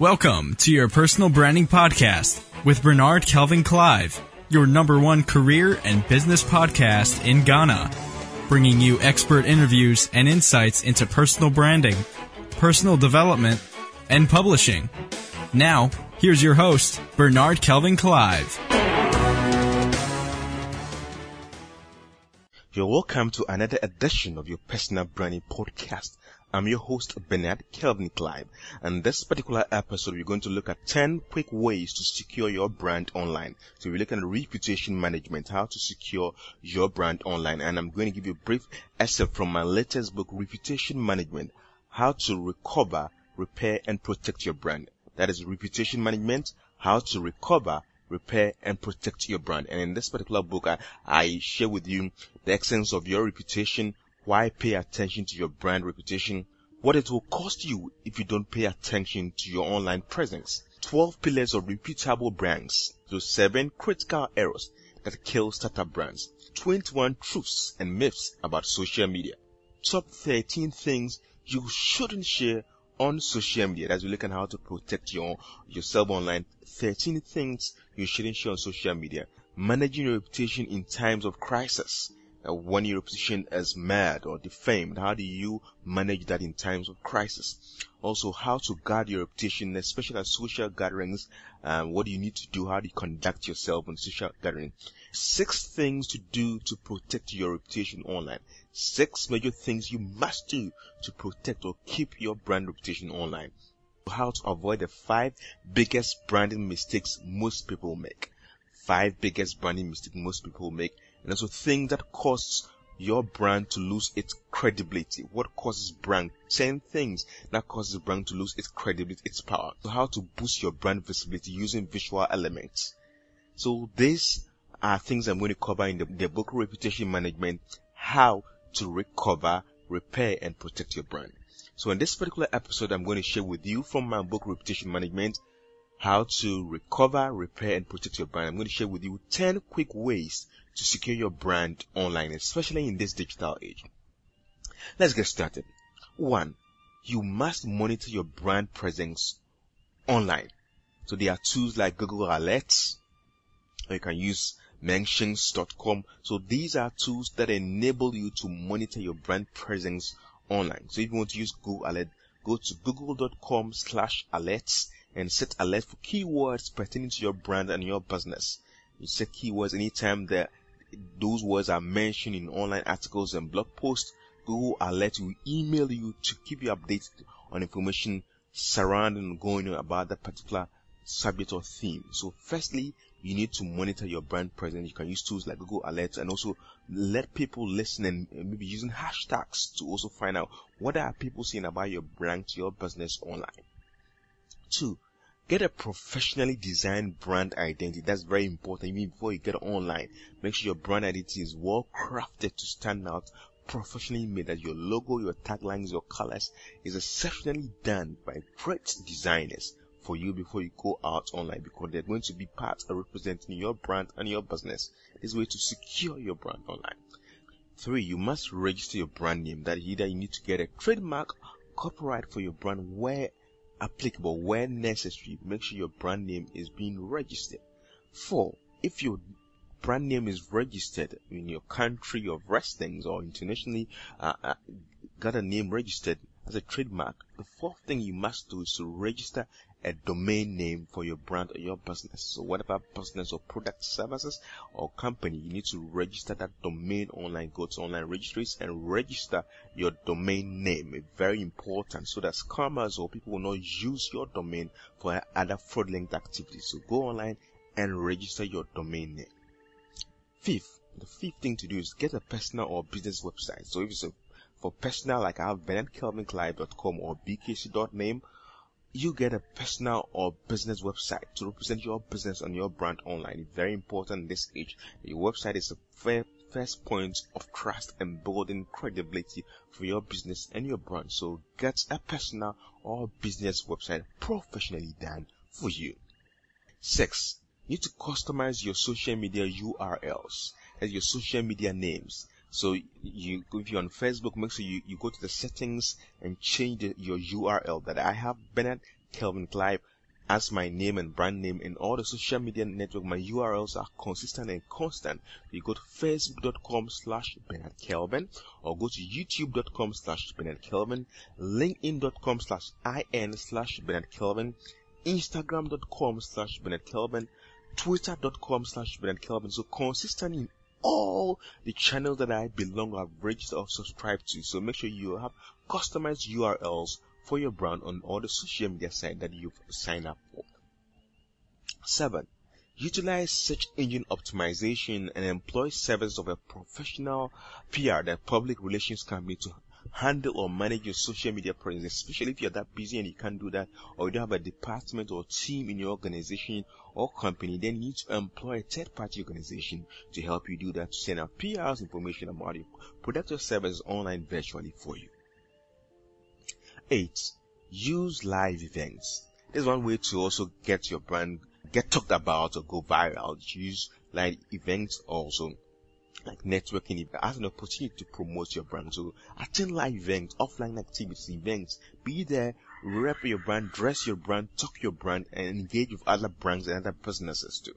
Welcome to your personal branding podcast with Bernard Kelvin Clive, your number one career and business podcast in Ghana, bringing you expert interviews and insights into personal branding, personal development, and publishing. Now, here's your host, Bernard Kelvin Clive. You're welcome to another edition of your personal branding podcast. I'm your host, Bernard Kelvin Clive, and this particular episode, we're going to look at 10 quick ways to secure your brand online. So we're looking at reputation management, how to secure your brand online, and I'm going to give you a brief excerpt from my latest book, Reputation Management, how to recover, repair, and protect your brand. That is reputation management, how to recover, repair, and protect your brand. And in this particular book, I, I share with you the essence of your reputation, why pay attention to your brand reputation, what it will cost you if you don't pay attention to your online presence, 12 pillars of reputable brands, so 7 critical errors that kill startup brands, 21 truths and myths about social media, top 13 things you shouldn't share on social media. As we look at how to protect your yourself online, 13 things you shouldn't share on social media, managing your reputation in times of crisis, when your reputation is mad or defamed? How do you manage that in times of crisis? Also, how to guard your reputation, especially at social gatherings. Um, what do you need to do? How do you conduct yourself in social gathering? Six things to do to protect your reputation online. Six major things you must do to protect or keep your brand reputation online. How to avoid the five biggest branding mistakes most people make. Five biggest branding mistakes most people make and also things that cause your brand to lose its credibility. What causes brand? 10 things that causes brand to lose its credibility, its power. So how to boost your brand visibility using visual elements. So these are things I'm going to cover in the, the book Reputation Management, how to recover, repair, and protect your brand. So in this particular episode, I'm going to share with you from my book Reputation Management, how to recover, repair, and protect your brand. I'm going to share with you 10 quick ways to secure your brand online, especially in this digital age. Let's get started. One, you must monitor your brand presence online. So there are tools like Google Alerts, or you can use mentions.com. So these are tools that enable you to monitor your brand presence online. So if you want to use Google Alert, go to google.com slash alerts and set alert for keywords pertaining to your brand and your business. You set keywords anytime that those words are mentioned in online articles and blog posts, Google Alert will email you to keep you updated on information surrounding going on about that particular subject or theme. So firstly, you need to monitor your brand presence. You can use tools like Google Alerts and also let people listen and maybe using hashtags to also find out what are people saying about your brand, your business online. Two, Get a professionally designed brand identity. That's very important. Even before you get online, make sure your brand identity is well crafted to stand out, professionally made. That your logo, your taglines, your colors is exceptionally done by great designers for you before you go out online because they're going to be part of representing your brand and your business. This way to secure your brand online. Three, you must register your brand name. That either you need to get a trademark, copyright for your brand where applicable where necessary. Make sure your brand name is being registered. Four, if your brand name is registered in your country of residence or internationally uh, uh, got a name registered as a trademark, the fourth thing you must do is to register a domain name for your brand or your business. So whatever business or product services or company, you need to register that domain online. Go to online registries and register your domain name. It's very important so that scammers or people will not use your domain for other fraudulent activities. So go online and register your domain name. Fifth, the fifth thing to do is get a personal or business website. So if it's a, for personal, like I have bernardkelvinclive.com or bkc.name, you get a personal or business website to represent your business and your brand online. It's very important in this age. Your website is the first point of trust and building credibility for your business and your brand. So get a personal or business website professionally done for you. Six, you need to customize your social media URLs as your social media names. So you, if you're on Facebook, make sure you, you go to the settings and change the, your URL that I have Bernard Kelvin Clive as my name and brand name in all the social media network. My URLs are consistent and constant. You go to facebook.com slash Bernard Kelvin or go to youtube.com slash Bernard Kelvin, linkedin.com slash in slash Bernard Kelvin, instagram.com slash Bernard Kelvin, twitter.com slash Bernard Kelvin. So consistent in all the channels that I belong or have registered or subscribed to. So make sure you have customized URLs for your brand on all the social media sites that you've signed up for. 7. Utilize search engine optimization and employ services of a professional PR, the public relations company to handle or manage your social media presence, especially if you're that busy and you can't do that, or you don't have a department or team in your organization or company, then you need to employ a third party organization to help you do that, to send out PR's information about your product or service online virtually for you. 8. Use live events. There's one way to also get your brand get talked about or go viral. Use live events also like networking event as an opportunity to promote your brand. So attend live events, offline activities, events, be there, rep your brand, dress your brand, talk your brand, and engage with other brands and other businesses too.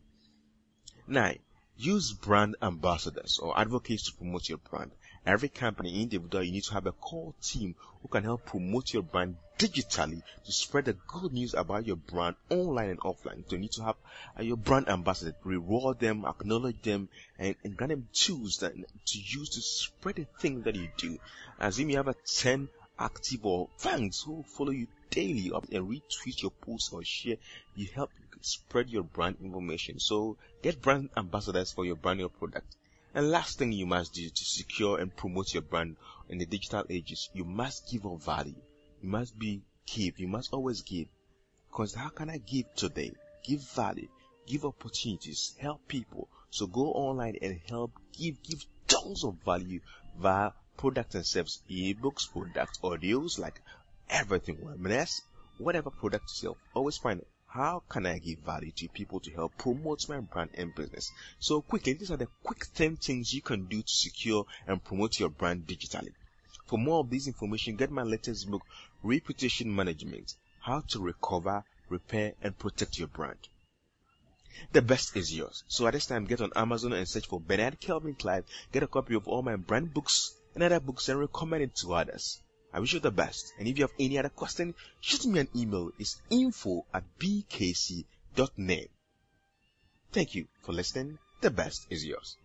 Nine, use brand ambassadors or advocates to promote your brand. Every company, individual, you need to have a core team who can help promote your brand digitally to spread the good news about your brand online and offline. So you need to have uh, your brand ambassador, reward them, acknowledge them, and, and grant them tools that, to use to spread the things that you do. As if you have a 10 active or fans who follow you daily up and retweet your posts or share, you help spread your brand information. So get brand ambassadors for your brand or product. And last thing you must do to secure and promote your brand in the digital ages, you must give of value. You must be give. You must always give. Because how can I give today? Give value, give opportunities, help people. So go online and help give, give tons of value via products and services, ebooks, products, audios, like everything, whatever product you sell. Always find it how can I give value to people to help promote my brand and business? So quickly, these are the quick 10 things you can do to secure and promote your brand digitally. For more of this information, get my latest book, Reputation Management, How to Recover, Repair and Protect Your Brand. The best is yours. So at this time, get on Amazon and search for Bernard Kelvin Clive. Get a copy of all my brand books and other books and recommend it to others. I wish you the best. And if you have any other question, shoot me an email. It's info at bkc.net. Thank you for listening. The best is yours.